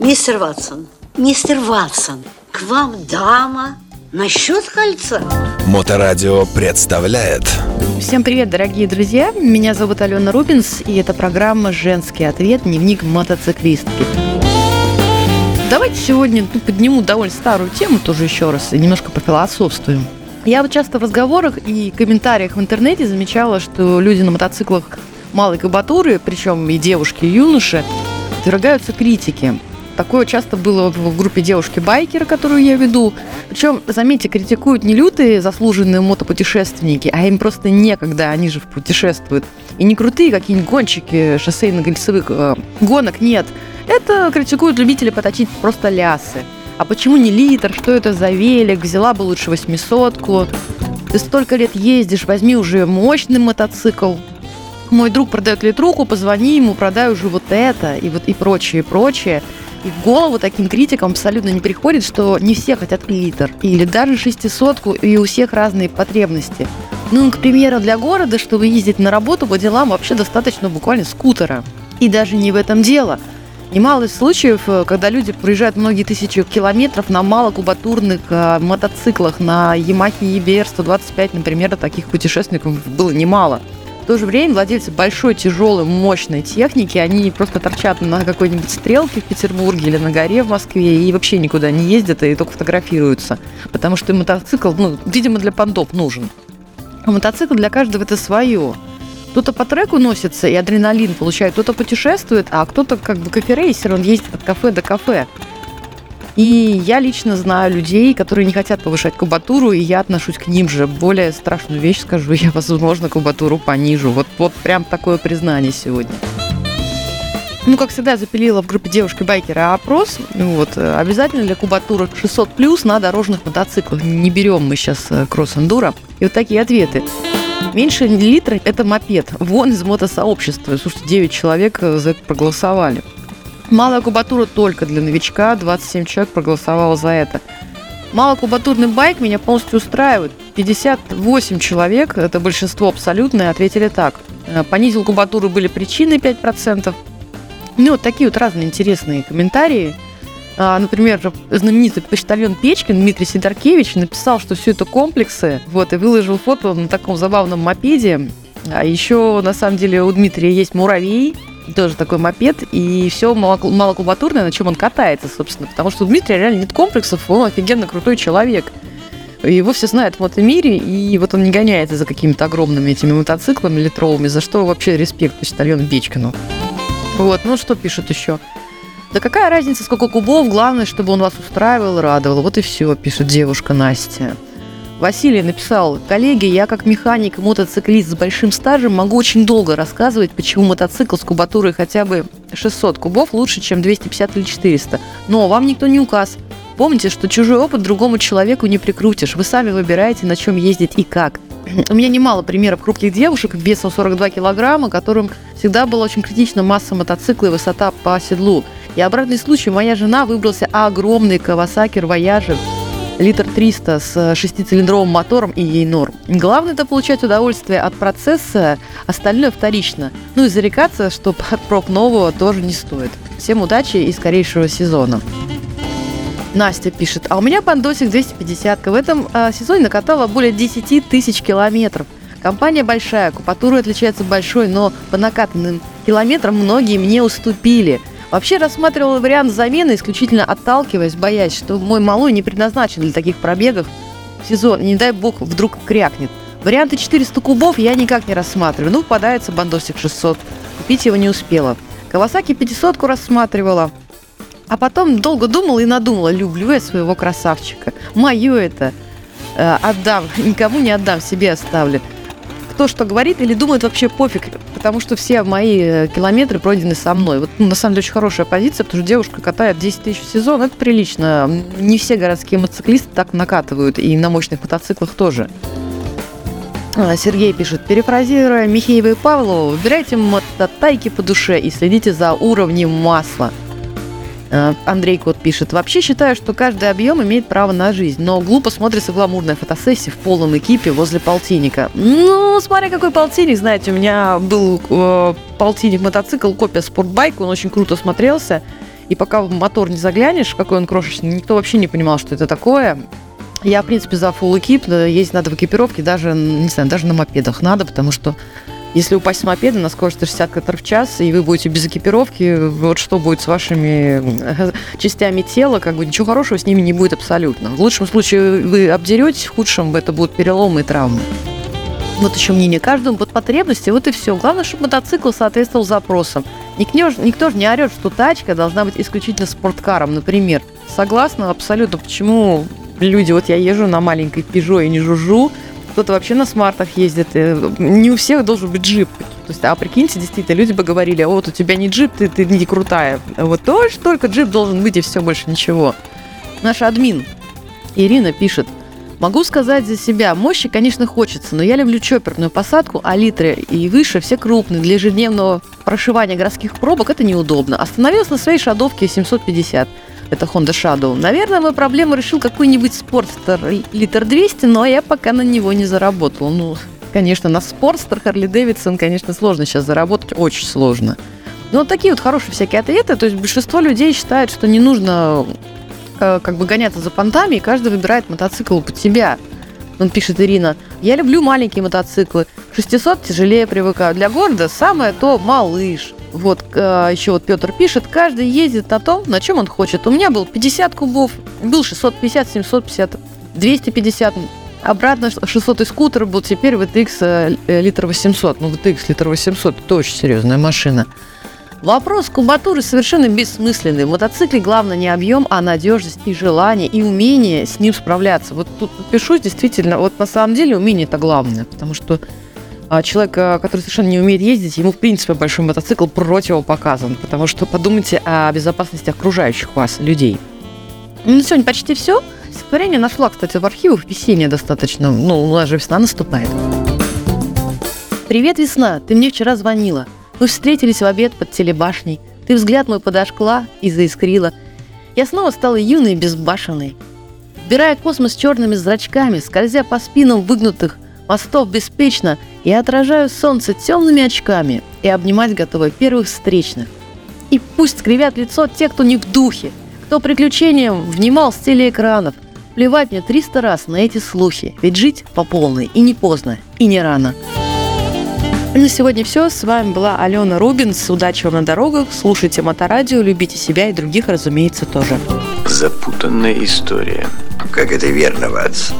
Мистер Ватсон, мистер Ватсон, к вам дама насчет кольца. Моторадио представляет Всем привет, дорогие друзья! Меня зовут Алена Рубинс, и это программа «Женский ответ. Дневник мотоциклистки». Давайте сегодня ну, подниму довольно старую тему тоже еще раз и немножко пофилософствуем. Я вот часто в разговорах и комментариях в интернете замечала, что люди на мотоциклах малой кабатуры, причем и девушки, и юноши, подвергаются критике. Такое часто было в группе девушки-байкера, которую я веду. Причем, заметьте, критикуют не лютые заслуженные мотопутешественники, а им просто некогда, они же путешествуют. И не крутые какие-нибудь гонщики шоссейно-гольцевых э, гонок, нет. Это критикуют любители поточить просто лясы. А почему не литр? Что это за велик? Взяла бы лучше восьмисотку. Ты столько лет ездишь, возьми уже мощный мотоцикл. Мой друг продает литруху, позвони ему, продай уже вот это и вот и прочее, и прочее. И в голову таким критикам абсолютно не приходит, что не все хотят литр или даже шестисотку, и у всех разные потребности. Ну, к примеру, для города, чтобы ездить на работу по делам, вообще достаточно буквально скутера. И даже не в этом дело. Немало случаев, э, когда люди проезжают многие тысячи километров на малокубатурных э, мотоциклах, на Yamaha EBR 125, например, таких путешественников было немало то же время владельцы большой, тяжелой, мощной техники, они просто торчат на какой-нибудь стрелке в Петербурге или на горе в Москве и вообще никуда не ездят и только фотографируются. Потому что мотоцикл, ну, видимо, для пандоп нужен. А мотоцикл для каждого это свое. Кто-то по треку носится и адреналин получает, кто-то путешествует, а кто-то как бы кофе-рейсер, он ездит от кафе до кафе. И я лично знаю людей, которые не хотят повышать кубатуру, и я отношусь к ним же. Более страшную вещь скажу, я, возможно, кубатуру понижу. Вот, вот прям такое признание сегодня. Ну, как всегда, запилила в группе девушки-байкера опрос. Вот, обязательно для кубатуры 600 плюс на дорожных мотоциклах. Не берем мы сейчас э, кросс-эндуро. И вот такие ответы. Меньше литра – это мопед. Вон из мотосообщества. Слушайте, 9 человек э, за это проголосовали. Малая кубатура только для новичка. 27 человек проголосовало за это. Малокубатурный байк меня полностью устраивает. 58 человек, это большинство абсолютное, ответили так. Э, понизил кубатуру были причины 5%. Ну, вот такие вот разные интересные комментарии. А, например, знаменитый почтальон Печкин Дмитрий Сидоркевич написал, что все это комплексы, вот, и выложил фото на таком забавном мопеде. А еще, на самом деле, у Дмитрия есть муравей, тоже такой мопед, и все малокубатурное, на чем он катается, собственно. Потому что у Дмитрия реально нет комплексов, он офигенно крутой человек. Его все знают в мотомире, и вот он не гоняется за какими-то огромными этими мотоциклами литровыми, за что вообще респект почтальону Бечкину. Вот, ну что пишут еще? Да какая разница, сколько кубов, главное, чтобы он вас устраивал радовал. Вот и все, пишет девушка Настя. Василий написал, коллеги, я как механик и мотоциклист с большим стажем могу очень долго рассказывать, почему мотоцикл с кубатурой хотя бы 600 кубов лучше, чем 250 или 400. Но вам никто не указ. Помните, что чужой опыт другому человеку не прикрутишь. Вы сами выбираете, на чем ездить и как. У меня немало примеров крупных девушек весом 42 килограмма, которым всегда была очень критична масса мотоцикла и высота по седлу. И обратный случай, моя жена выбрался огромный Kawasaki Voyager литр 300 с шестицилиндровым мотором и ей норм. Главное это получать удовольствие от процесса, остальное вторично. Ну и зарекаться, что от проб нового тоже не стоит. Всем удачи и скорейшего сезона. Настя пишет, а у меня пандосик 250 в этом а, сезоне накатала более 10 тысяч километров. Компания большая, купатура отличается большой, но по накатанным километрам многие мне уступили. Вообще рассматривала вариант замены, исключительно отталкиваясь, боясь, что мой малой не предназначен для таких пробегов в сезон. Не дай бог, вдруг крякнет. Варианты 400 кубов я никак не рассматриваю. Ну, попадается бандосик 600. Купить его не успела. Кавасаки 500 рассматривала. А потом долго думала и надумала. Люблю я своего красавчика. Мое это. Э, отдам. Никому не отдам, себе оставлю кто что говорит или думает, вообще пофиг, потому что все мои э, километры пройдены со мной. Вот, ну, на самом деле, очень хорошая позиция, потому что девушка катает 10 тысяч в сезон, это прилично. Не все городские мотоциклисты так накатывают, и на мощных мотоциклах тоже. А, Сергей пишет, перефразируя Михеева и Павлова, выбирайте мототайки по душе и следите за уровнем масла. Э, Андрей Кот пишет. Вообще считаю, что каждый объем имеет право на жизнь, но глупо смотрится гламурная фотосессия в полном экипе возле полтинника. Ну, смотря какой полтинник, знаете, у меня был э, полтинник мотоцикл, копия спортбайк, он очень круто смотрелся. И пока в мотор не заглянешь, какой он крошечный, никто вообще не понимал, что это такое. Я, в принципе, за full экип, ездить надо в экипировке, даже, не знаю, даже на мопедах надо, потому что если упасть с мопеда на скорости 60 км в час, и вы будете без экипировки, вот что будет с вашими э, частями тела, как бы ничего хорошего с ними не будет абсолютно. В лучшем случае вы обдеретесь, в худшем это будут переломы и травмы. Вот еще мнение каждому под потребности, вот и все. Главное, чтобы мотоцикл соответствовал запросам. Никто, никто же не орет, что тачка должна быть исключительно спорткаром, например. Согласна абсолютно, почему люди, вот я езжу на маленькой Peugeot и не жужжу, кто-то вообще на смартах ездит. Э, не у всех должен быть джип. То есть, а прикиньте, действительно, люди бы говорили, вот у тебя не джип, ты, ты не крутая. Вот только, только джип должен быть и все, больше ничего. Наш админ Ирина пишет, Могу сказать за себя, мощи, конечно, хочется, но я люблю чоперную посадку, а литры и выше все крупные. Для ежедневного прошивания городских пробок это неудобно. Остановился на своей шадовке 750 это Honda Shadow. Наверное, мою проблему решил какой-нибудь спортстер литр 200, но я пока на него не заработал. Ну, конечно, на спортстер Харли Дэвидсон, конечно, сложно сейчас заработать, очень сложно. Но вот такие вот хорошие всякие ответы. То есть большинство людей считают, что не нужно э, как бы гоняться за понтами, и каждый выбирает мотоцикл под себя. Он пишет Ирина, я люблю маленькие мотоциклы. 600 тяжелее привыкаю. Для города самое то малыш. Вот э, еще вот Петр пишет, каждый ездит на том, на чем он хочет. У меня был 50 кубов, был 650, 750, 250. Обратно 600 скутер был, теперь VTX э, э, литр 800. Ну, VTX литр 800 – это очень серьезная машина. Вопрос кубатуры совершенно бессмысленный. В мотоцикле главное не объем, а надежность и желание, и умение с ним справляться. Вот тут пишу действительно, вот на самом деле умение это главное, потому что человек, э, который совершенно не умеет ездить, ему, в принципе, большой мотоцикл противопоказан, потому что подумайте о безопасности окружающих вас людей. Ну, сегодня почти все. Стихотворение нашла, кстати, в архивах. Весеннее достаточно. Ну, у нас же весна наступает. «Привет, весна! Ты мне вчера звонила. Мы встретились в обед под телебашней. Ты взгляд мой подошкла и заискрила. Я снова стала юной и безбашенной. Вбирая космос черными зрачками, скользя по спинам выгнутых мостов беспечно, я отражаю солнце темными очками и обнимать готовы первых встречных. И пусть скривят лицо те, кто не в духе, кто приключениям внимал с телеэкранов. Плевать мне 300 раз на эти слухи, ведь жить по полной и не поздно, и не рано. На сегодня все. С вами была Алена Рубинс. Удачи вам на дорогах. Слушайте Моторадио, любите себя и других, разумеется, тоже. Запутанная история. Как это верно, Ватс?